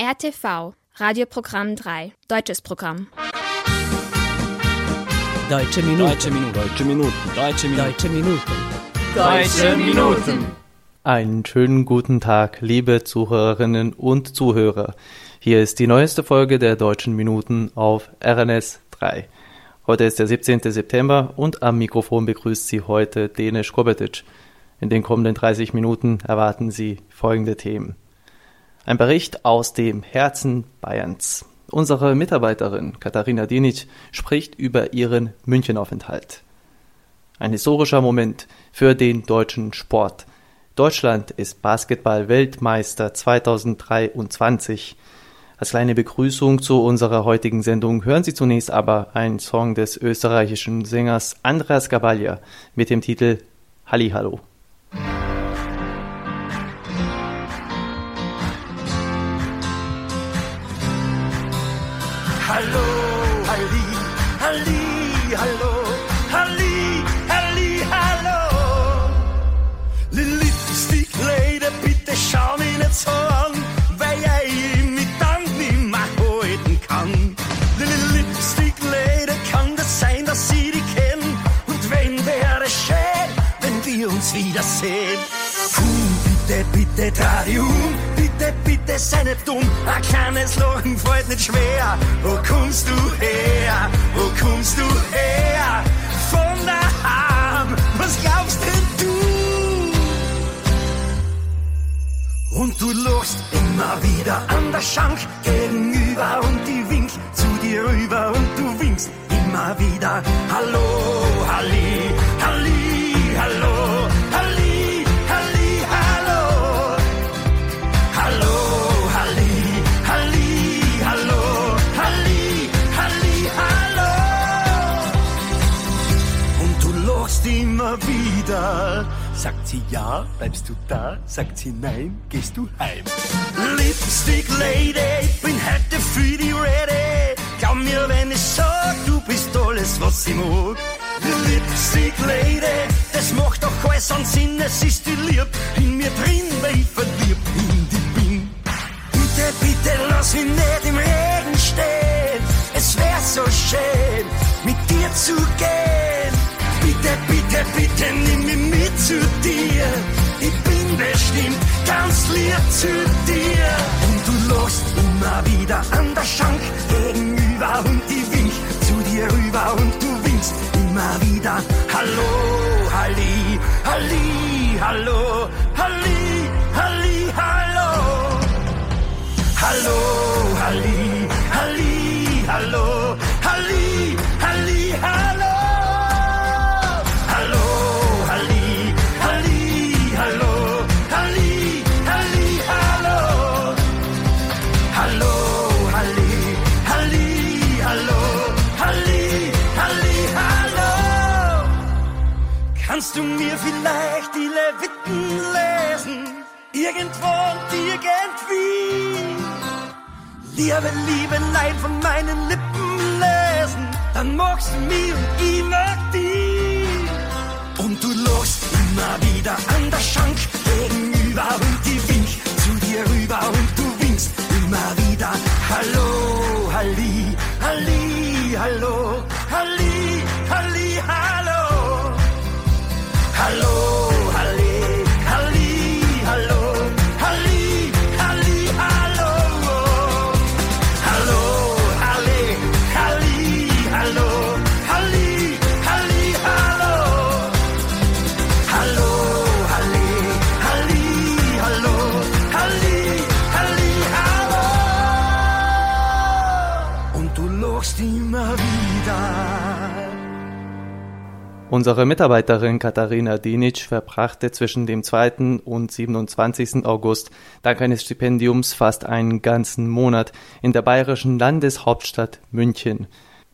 RTV, Radioprogramm 3, deutsches Programm. Deutsche Minuten. Deutsche Minuten. Deutsche Minuten. Deutsche Minuten. Deutsche Minuten. Deutsche Minuten. Einen schönen guten Tag, liebe Zuhörerinnen und Zuhörer. Hier ist die neueste Folge der Deutschen Minuten auf RNS 3. Heute ist der 17. September und am Mikrofon begrüßt Sie heute Dene Skobetic. In den kommenden 30 Minuten erwarten Sie folgende Themen. Ein Bericht aus dem Herzen Bayerns. Unsere Mitarbeiterin Katharina Dinic spricht über ihren Münchenaufenthalt. Ein historischer Moment für den deutschen Sport. Deutschland ist Basketball-Weltmeister 2023. Als kleine Begrüßung zu unserer heutigen Sendung hören Sie zunächst aber einen Song des österreichischen Sängers Andreas Gabaglia mit dem Titel Hallihallo. Hallo, Halli, hallo, Halli, Halli, hallo. Lipstick Lady, bitte schau mich nicht so an, weil ich mich dann nicht mehr halten kann. Lipstick Lady, kann das sein, dass ich dich kenn? Und wenn wäre schön, wenn wir uns wiedersehen. Puh, bitte, bitte, dreh dich um, bitte, sei nicht dumm. Ein kleines Lachen fällt nicht schwer. Wo kommst du her? Wo kommst du her? Von daheim, was glaubst denn du? Und du lachst immer wieder an der Schank gegenüber und die winkt zu dir rüber und du winkst immer wieder. Hallo, Halli, wieder. Sagt sie ja, bleibst du da? Sagt sie nein, gehst du heim? Lipstick Lady, bin heute für die ready. Glaub mir, wenn ich sag, du bist alles, was ich mag. Lipstick Lady, das macht doch alles an Sinn, es ist die Lieb in mir drin, weil ich verliebt in die bin. Bitte, bitte lass mich nicht im Regen stehen. Es wär so schön, mit dir zu gehen. Bitte, bitte, bitte nimm mich mit zu dir. Ich bin bestimmt ganz lieb zu dir. Und du lachst immer wieder an der Schank gegenüber und die wink zu dir rüber und du winkst immer wieder. Hallo, Halli, Halli, hallo, Halli, Kannst du mir vielleicht die Leviten lesen? Irgendwo und irgendwie. Liebe, liebe Leid von meinen Lippen lesen, dann magst du mich und mag dich. Und du lachst immer wieder an der Schank gegenüber und die wink zu dir rüber und du winkst immer wieder. Hallo, Halli, Halli, hallo, Unsere Mitarbeiterin Katharina Dinic verbrachte zwischen dem 2. und 27. August dank eines Stipendiums fast einen ganzen Monat in der bayerischen Landeshauptstadt München.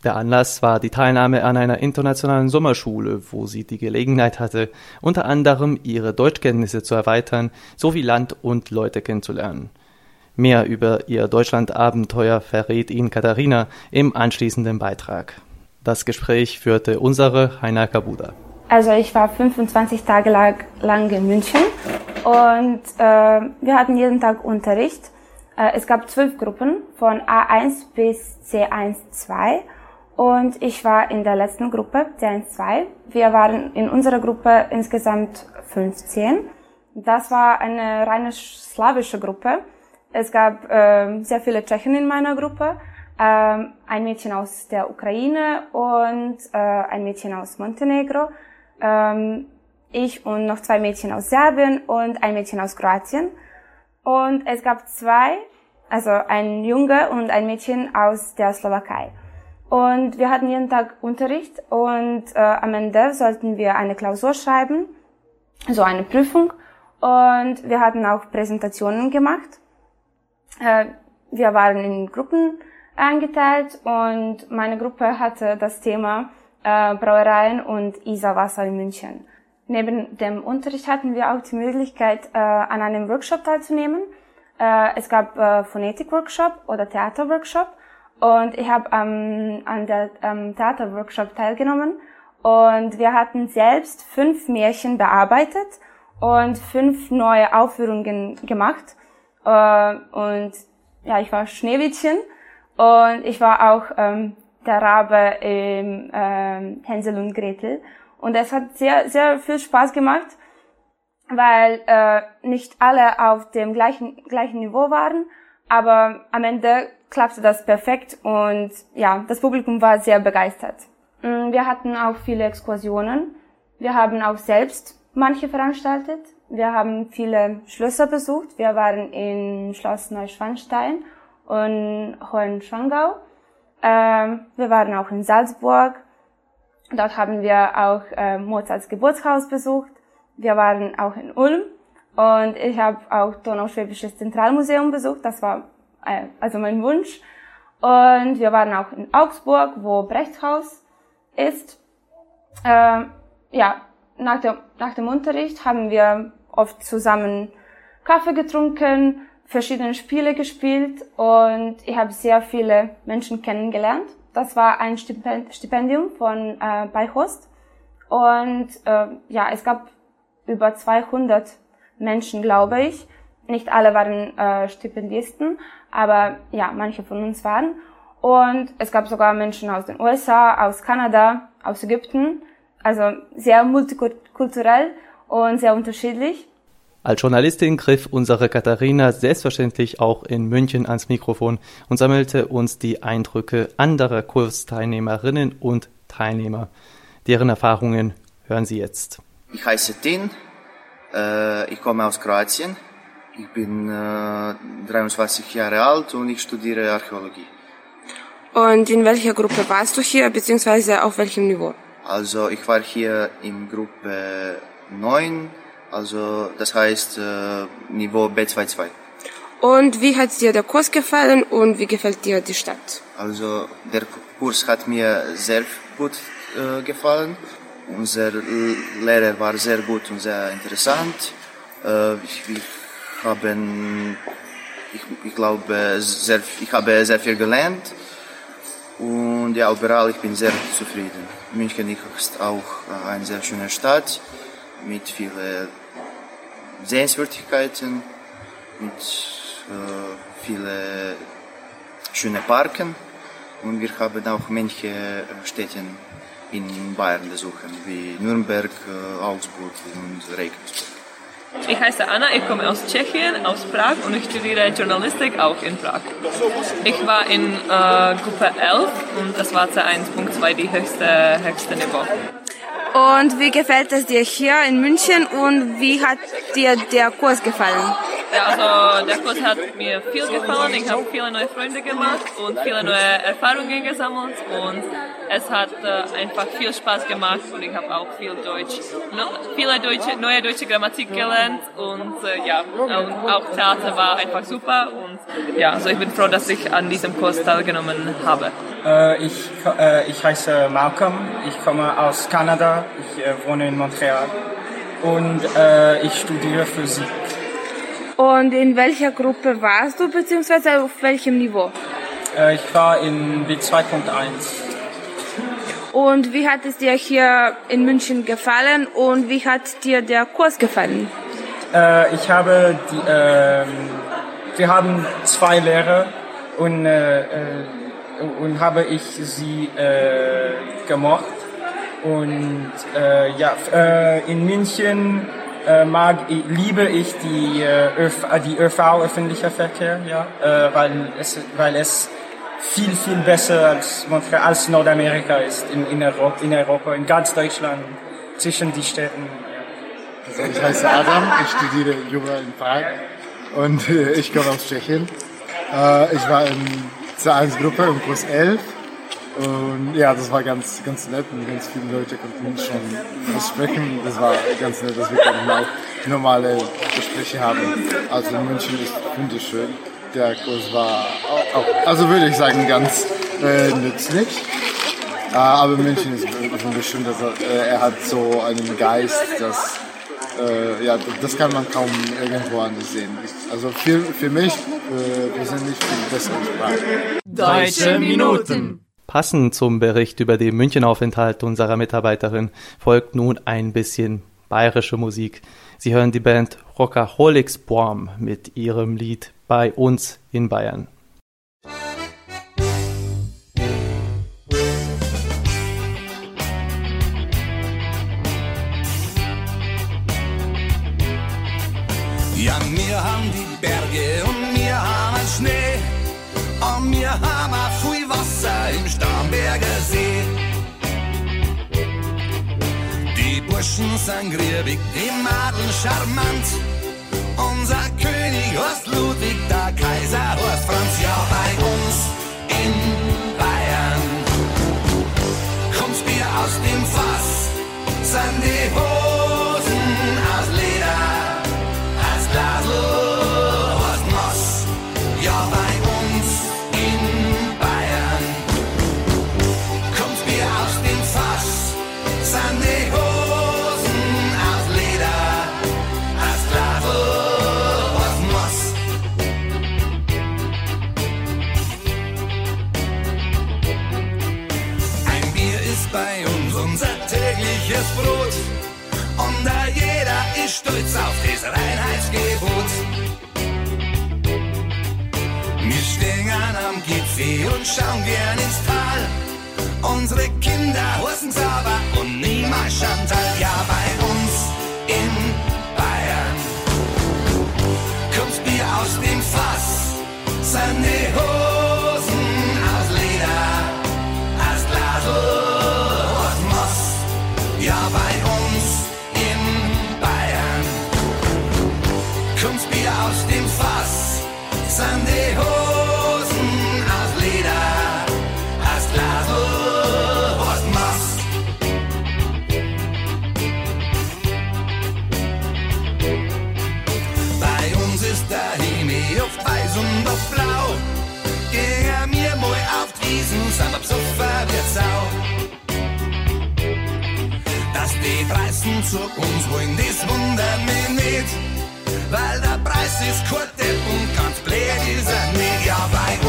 Der Anlass war die Teilnahme an einer internationalen Sommerschule, wo sie die Gelegenheit hatte, unter anderem ihre Deutschkenntnisse zu erweitern sowie Land und Leute kennenzulernen. Mehr über ihr Deutschlandabenteuer verrät Ihnen Katharina im anschließenden Beitrag. Das Gespräch führte unsere Heiner Kabuda. Also ich war 25 Tage lang, in München und äh, wir hatten jeden Tag Unterricht. Äh, es gab zwölf Gruppen von A1 bis C1-2 und ich war in der letzten Gruppe, C1-2. Wir waren in unserer Gruppe insgesamt 15. Das war eine reine slawische Gruppe. Es gab äh, sehr viele Tschechen in meiner Gruppe, ähm, ein Mädchen aus der Ukraine und äh, ein Mädchen aus Montenegro, ähm, ich und noch zwei Mädchen aus Serbien und ein Mädchen aus Kroatien. Und es gab zwei, also ein Junge und ein Mädchen aus der Slowakei. Und wir hatten jeden Tag Unterricht und äh, am Ende sollten wir eine Klausur schreiben, so eine Prüfung. Und wir hatten auch Präsentationen gemacht. Äh, wir waren in Gruppen eingeteilt und meine Gruppe hatte das Thema äh, Brauereien und Isarwasser in München. Neben dem Unterricht hatten wir auch die Möglichkeit, äh, an einem Workshop teilzunehmen. Äh, es gab äh, Phonetik-Workshop oder Theater-Workshop und ich habe ähm, an der ähm, Theater-Workshop teilgenommen und wir hatten selbst fünf Märchen bearbeitet und fünf neue Aufführungen gemacht. Äh, und ja, ich war Schneewittchen und ich war auch ähm, der Rabe im ähm, Hänsel und Gretel. Und es hat sehr, sehr viel Spaß gemacht, weil äh, nicht alle auf dem gleichen, gleichen Niveau waren, aber am Ende klappte das perfekt und ja, das Publikum war sehr begeistert. Mm, wir hatten auch viele Exkursionen. Wir haben auch selbst manche veranstaltet. Wir haben viele Schlösser besucht. Wir waren in Schloss Neuschwanstein und Hohenschwangau. Ähm, wir waren auch in Salzburg, Dort haben wir auch äh, Mozarts Geburtshaus besucht. Wir waren auch in Ulm und ich habe auch Donauschwäbisches Zentralmuseum besucht. Das war äh, also mein Wunsch. Und wir waren auch in Augsburg, wo Brechtshaus ist. Äh, ja, nach, der, nach dem Unterricht haben wir oft zusammen Kaffee getrunken, verschiedene Spiele gespielt und ich habe sehr viele Menschen kennengelernt. Das war ein Stipendium von äh, bei Host. Und äh, ja, es gab über 200 Menschen, glaube ich. Nicht alle waren äh, Stipendisten, aber ja, manche von uns waren. Und es gab sogar Menschen aus den USA, aus Kanada, aus Ägypten. Also sehr multikulturell und sehr unterschiedlich. Als Journalistin griff unsere Katharina selbstverständlich auch in München ans Mikrofon und sammelte uns die Eindrücke anderer Kursteilnehmerinnen und Teilnehmer. Deren Erfahrungen hören Sie jetzt. Ich heiße Tin, äh, ich komme aus Kroatien, ich bin äh, 23 Jahre alt und ich studiere Archäologie. Und in welcher Gruppe warst du hier, beziehungsweise auf welchem Niveau? Also ich war hier in Gruppe 9 also das heißt äh, Niveau B22. Und wie hat dir der Kurs gefallen und wie gefällt dir die Stadt? Also der Kurs hat mir sehr gut äh, gefallen. Unser Lehrer war sehr gut und sehr interessant. Äh, ich, haben, ich, ich glaube, sehr, ich habe sehr viel gelernt. Und ja, überall, ich bin sehr zufrieden. München ist auch eine sehr schöne Stadt mit vielen Sehenswürdigkeiten, mit äh, vielen schönen Parken und wir haben auch manche Städte in Bayern besuchen, wie Nürnberg, äh, Augsburg und Regensburg. Ich heiße Anna, ich komme aus Tschechien, aus Prag und ich studiere Journalistik auch in Prag. Ich war in äh, Gruppe 11 und das war C1.2 die höchste, höchste Niveau. Und wie gefällt es dir hier in München und wie hat dir der Kurs gefallen? Ja, also der Kurs hat mir viel gefallen. Ich habe viele neue Freunde gemacht und viele neue Erfahrungen gesammelt und es hat äh, einfach viel Spaß gemacht und ich habe auch viel Deutsch, no, viele deutsche, neue deutsche Grammatik gelernt und äh, ja, und auch Theater war einfach super und ja, also ich bin froh, dass ich an diesem Kurs teilgenommen habe. Äh, ich, äh, ich heiße Malcolm, ich komme aus Kanada, ich äh, wohne in Montreal und äh, ich studiere Physik. Und in welcher Gruppe warst du, beziehungsweise auf welchem Niveau? Äh, ich war in B2.1. Und wie hat es dir hier in München gefallen und wie hat dir der Kurs gefallen? Äh, ich habe die, äh, wir haben zwei Lehrer und, äh, äh, und habe ich sie äh, gemocht. Und äh, ja, äh, in München äh, mag, liebe ich die, äh, ÖV, die ÖV, öffentlicher Verkehr, ja, äh, weil, es, weil es viel, viel besser als, als Nordamerika ist in, in, Europa, in Europa, in ganz Deutschland, zwischen die Städten. Ja. Also ich heiße Adam, ich studiere Jura in Prag und äh, ich komme aus Tschechien. Äh, ich war in C1-Gruppe im Kurs 11 und ja, das war ganz, ganz nett und ganz viele Leute konnten schon sprechen. Das war ganz nett, dass wir konnten auch normale Gespräche haben. Also München ist wunderschön. Der Kurs war auch, also würde ich sagen, ganz äh, nützlich. Äh, aber München ist wunderschön, dass er, äh, er hat so einen Geist, dass äh, ja, das kann man kaum irgendwo anders sehen. Also für, für mich äh, persönlich viel bessere Sprache. Deutsche Minuten. Passend zum Bericht über den Münchenaufenthalt unserer Mitarbeiterin folgt nun ein bisschen bayerische Musik. Sie hören die Band Rockaholics Boam mit ihrem Lied Bei uns in Bayern. Burschen sind griebig, die Madeln charmant. Unser König heißt Ludwig, der Kaiser heißt Franz. Ja, bei uns in Bayern kommt's Bier aus dem Fass, sind die Hosen Preisen zu uns wollen, das wundert mich nicht. Weil der Preis ist kurz und ganz blöd ist er nicht. Ja, bei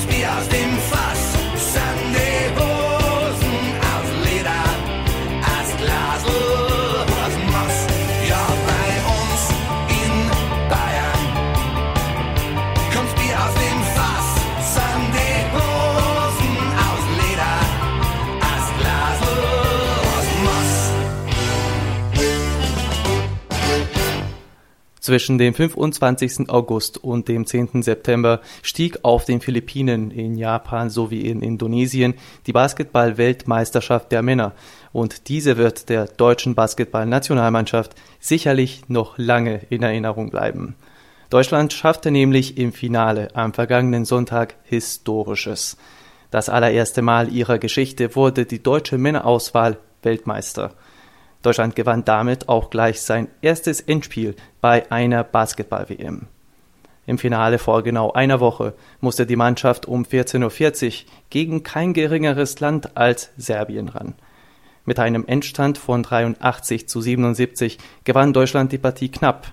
kommt's Bier aus dem Fass, Zwischen dem 25. August und dem 10. September stieg auf den Philippinen, in Japan sowie in Indonesien die Basketball-Weltmeisterschaft der Männer und diese wird der deutschen Basketballnationalmannschaft sicherlich noch lange in Erinnerung bleiben. Deutschland schaffte nämlich im Finale am vergangenen Sonntag Historisches. Das allererste Mal ihrer Geschichte wurde die deutsche Männerauswahl Weltmeister. Deutschland gewann damit auch gleich sein erstes Endspiel bei einer Basketball-WM. Im Finale vor genau einer Woche musste die Mannschaft um 14.40 Uhr gegen kein geringeres Land als Serbien ran. Mit einem Endstand von 83 zu 77 gewann Deutschland die Partie knapp.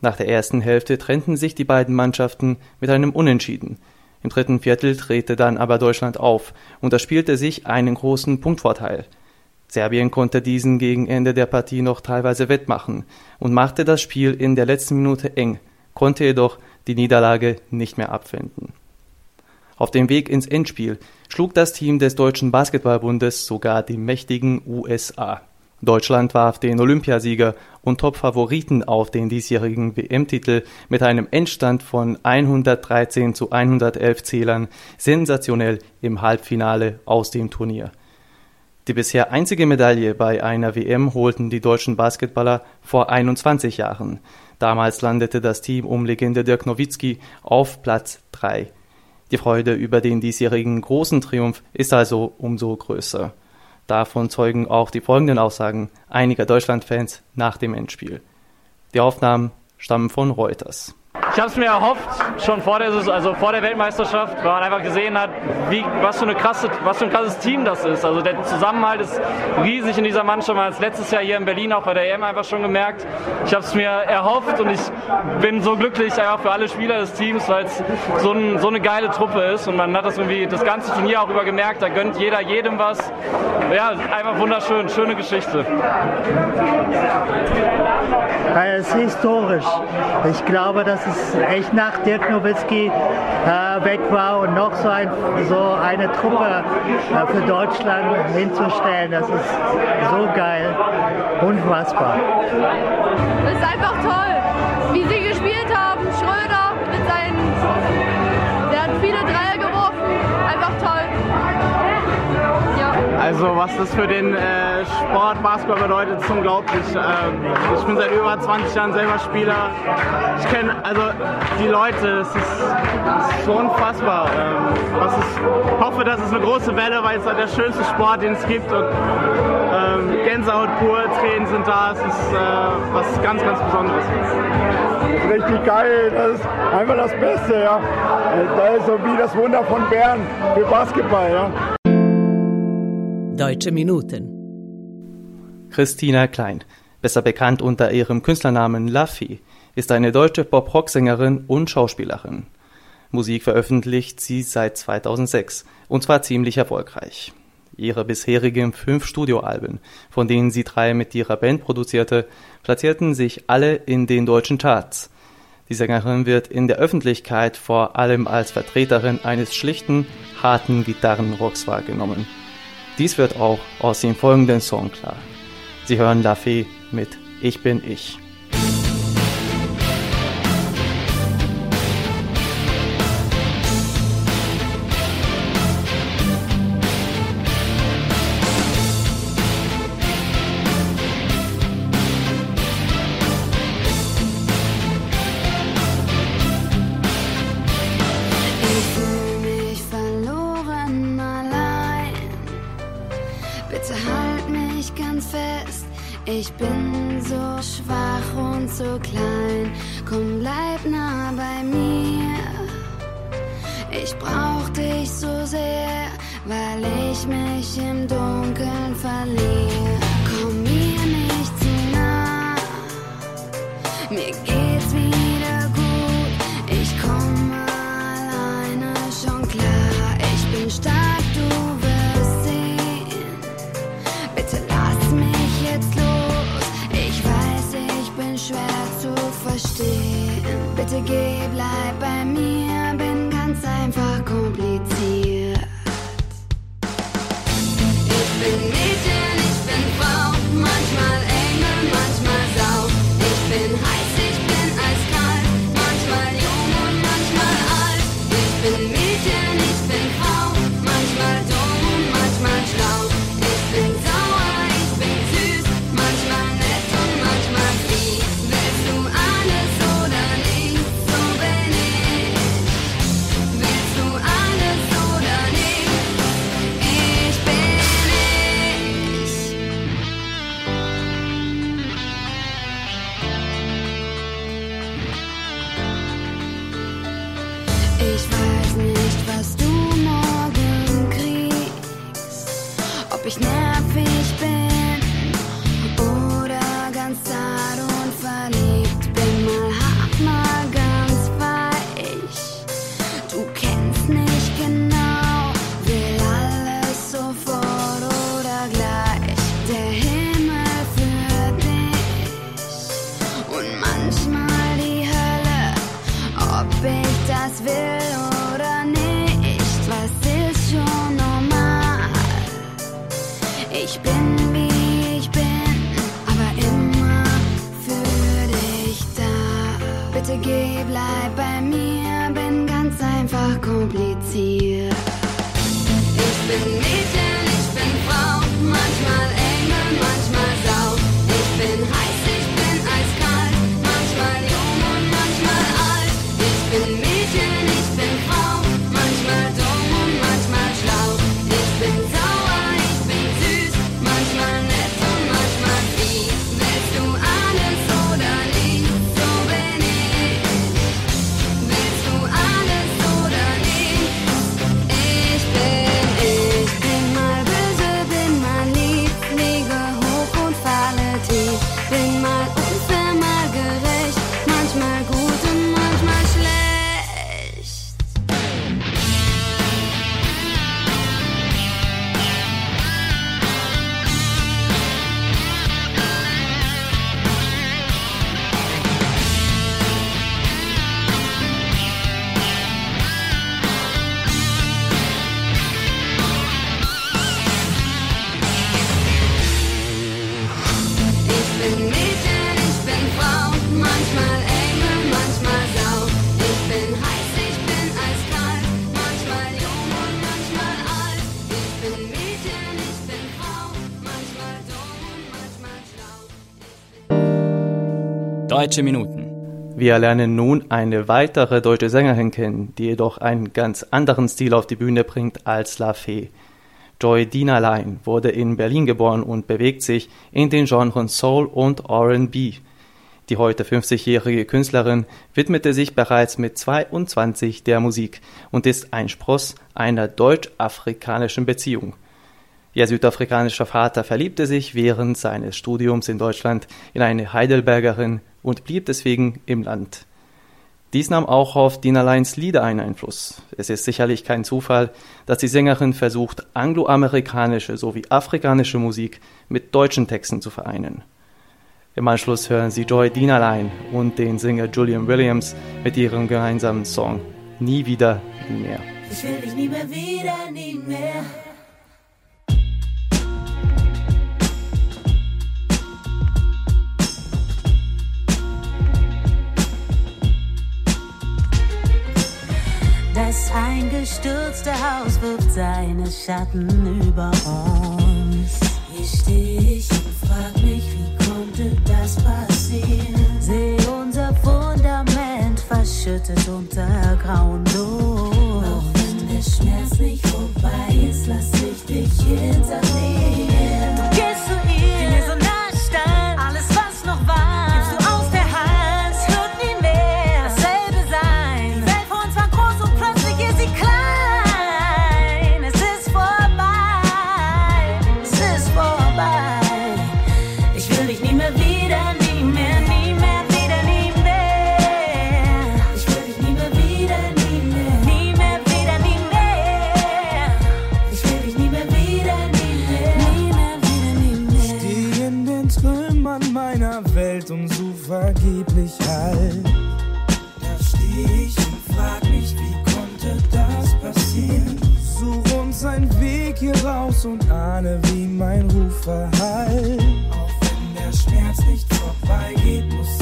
Nach der ersten Hälfte trennten sich die beiden Mannschaften mit einem Unentschieden. Im dritten Viertel drehte dann aber Deutschland auf und erspielte sich einen großen Punktvorteil. Serbien konnte diesen gegen Ende der Partie noch teilweise wettmachen und machte das Spiel in der letzten Minute eng, konnte jedoch die Niederlage nicht mehr abwenden. Auf dem Weg ins Endspiel schlug das Team des Deutschen Basketballbundes sogar die mächtigen USA. Deutschland warf den Olympiasieger und Top-Favoriten auf den diesjährigen WM-Titel mit einem Endstand von 113 zu 111 Zählern sensationell im Halbfinale aus dem Turnier. Die bisher einzige Medaille bei einer WM holten die deutschen Basketballer vor 21 Jahren. Damals landete das Team um Legende Dirk Nowitzki auf Platz 3. Die Freude über den diesjährigen großen Triumph ist also umso größer. Davon zeugen auch die folgenden Aussagen einiger Deutschlandfans nach dem Endspiel. Die Aufnahmen stammen von Reuters. Ich habe es mir erhofft, schon vor der, also vor der Weltmeisterschaft, weil man einfach gesehen hat, wie, was, für eine krasse, was für ein krasses Team das ist. Also der Zusammenhalt ist riesig in dieser Mannschaft. Man hat es letztes Jahr hier in Berlin auch bei der EM einfach schon gemerkt. Ich habe es mir erhofft und ich bin so glücklich einfach für alle Spieler des Teams, weil es so, ein, so, eine geile Truppe ist und man hat das irgendwie das ganze Turnier auch über gemerkt. Da gönnt jeder jedem was. Ja, einfach wunderschön, schöne Geschichte. Es ist historisch. Ich glaube, dass es echt nach Dirk Nowitzki äh, weg war und noch so, ein, so eine Truppe äh, für Deutschland hinzustellen, das ist so geil, unfassbar. Das ist einfach toll, wie sie gespielt haben. Schröder mit seinen, der hat viele Dreier geworfen, einfach toll. Also was das für den äh, Sport Basketball bedeutet, ist unglaublich. Ähm, ich bin seit über 20 Jahren selber Spieler. Ich kenne also die Leute, es ist, ist, so unfassbar. Ähm, was ist, hoffe, dass es eine große Welle, weil es halt der schönste Sport, den es gibt. Und ähm, Gänsehaut pur, Tränen sind da. Es ist äh, was ganz, ganz Besonderes. Das ist richtig geil. Das ist einfach das Beste. Ja. Das ist so wie das Wunder von Bern für Basketball. Ja. Deutsche Minuten. Christina Klein, besser bekannt unter ihrem Künstlernamen Laffy, ist eine deutsche Pop-Rock-Sängerin und Schauspielerin. Musik veröffentlicht sie seit 2006 und zwar ziemlich erfolgreich. Ihre bisherigen fünf Studioalben, von denen sie drei mit ihrer Band produzierte, platzierten sich alle in den deutschen Charts. Die Sängerin wird in der Öffentlichkeit vor allem als Vertreterin eines schlichten, harten Gitarrenrocks wahrgenommen. Dies wird auch aus dem folgenden Song klar. Sie hören La mit Ich bin. Ich nah bei mir. Ich brauch dich so sehr, weil ich mich im Dunkeln verliere. Bitte geh, bleib bei mir, bin ganz einfach Ich bin wie ich bin, aber immer für dich da. Bitte geh, bleib bei mir, bin ganz einfach kompliziert. Ich bin Mädchen, Deutsche Minuten. Wir lernen nun eine weitere deutsche Sängerin kennen, die jedoch einen ganz anderen Stil auf die Bühne bringt als La Fee. Joy Dienerlein wurde in Berlin geboren und bewegt sich in den Genren Soul und R&B. Die heute 50-jährige Künstlerin widmete sich bereits mit 22 der Musik und ist ein Spross einer deutsch-afrikanischen Beziehung. Ihr südafrikanischer Vater verliebte sich während seines Studiums in Deutschland in eine Heidelbergerin und blieb deswegen im Land. Dies nahm auch auf Dinnerleins Lieder einen Einfluss. Es ist sicherlich kein Zufall, dass die Sängerin versucht, angloamerikanische sowie afrikanische Musik mit deutschen Texten zu vereinen. Im Anschluss hören Sie Joy Dinnerlein und den Sänger Julian Williams mit ihrem gemeinsamen Song Nie wieder, nie mehr. Ich will dich nie mehr wieder, nie mehr. Das eingestürzte Haus wirft seine Schatten über uns. Hier steh ich und frag mich, wie konnte das passieren? Seh unser Fundament verschüttet unter grauen Luft. Auch wenn der Schmerz nicht vorbei ist, lass ich dich hinter mir. Mein Ruf verhallt. Auch wenn der Schmerz nicht vorbeigeht, muss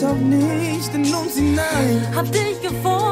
schaut nicht in uns hinein. Hab dich gefunden,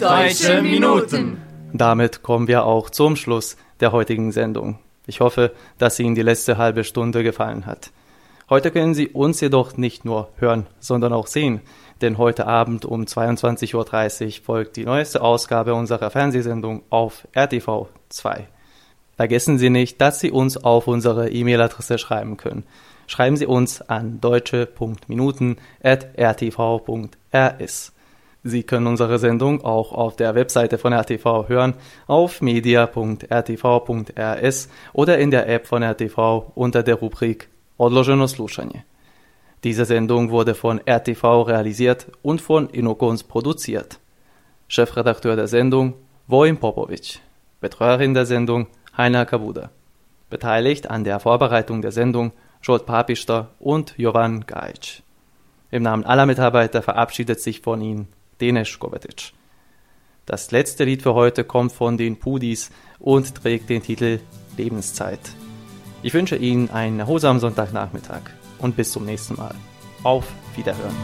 Deutsche Minuten. Damit kommen wir auch zum Schluss der heutigen Sendung. Ich hoffe, dass Ihnen die letzte halbe Stunde gefallen hat. Heute können Sie uns jedoch nicht nur hören, sondern auch sehen, denn heute Abend um 22.30 Uhr folgt die neueste Ausgabe unserer Fernsehsendung auf RTV 2. Vergessen Sie nicht, dass Sie uns auf unsere E-Mail-Adresse schreiben können. Schreiben Sie uns an deutsche.minuten.rtv.rs. Sie können unsere Sendung auch auf der Webseite von RTV hören, auf media.rtv.rs oder in der App von RTV unter der Rubrik Odloženo slušanje. Diese Sendung wurde von RTV realisiert und von Inokons produziert. Chefredakteur der Sendung Vojin Popovic. Betreuerin der Sendung Heiner Kabuda. Beteiligt an der Vorbereitung der Sendung Jolt Papister und Jovan Gajic. Im Namen aller Mitarbeiter verabschiedet sich von Ihnen Denis Kovacic. Das letzte Lied für heute kommt von den Pudis und trägt den Titel Lebenszeit. Ich wünsche Ihnen einen erholsamen Sonntagnachmittag und bis zum nächsten Mal. Auf Wiederhören.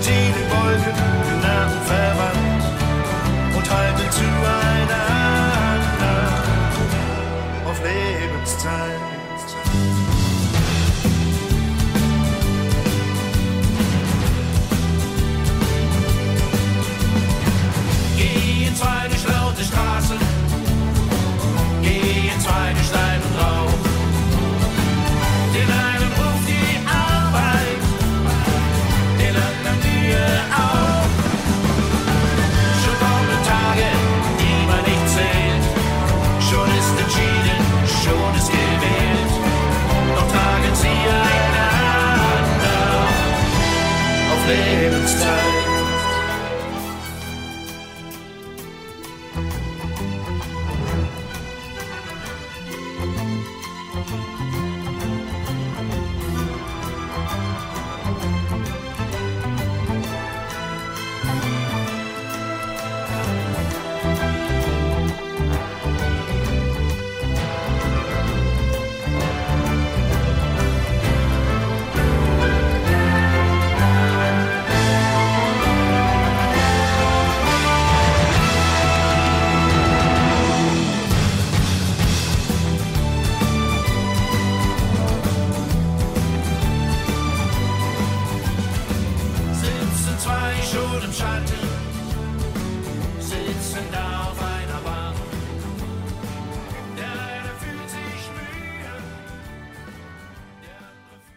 Sind sie den Wolken Lebenszeit. sitzen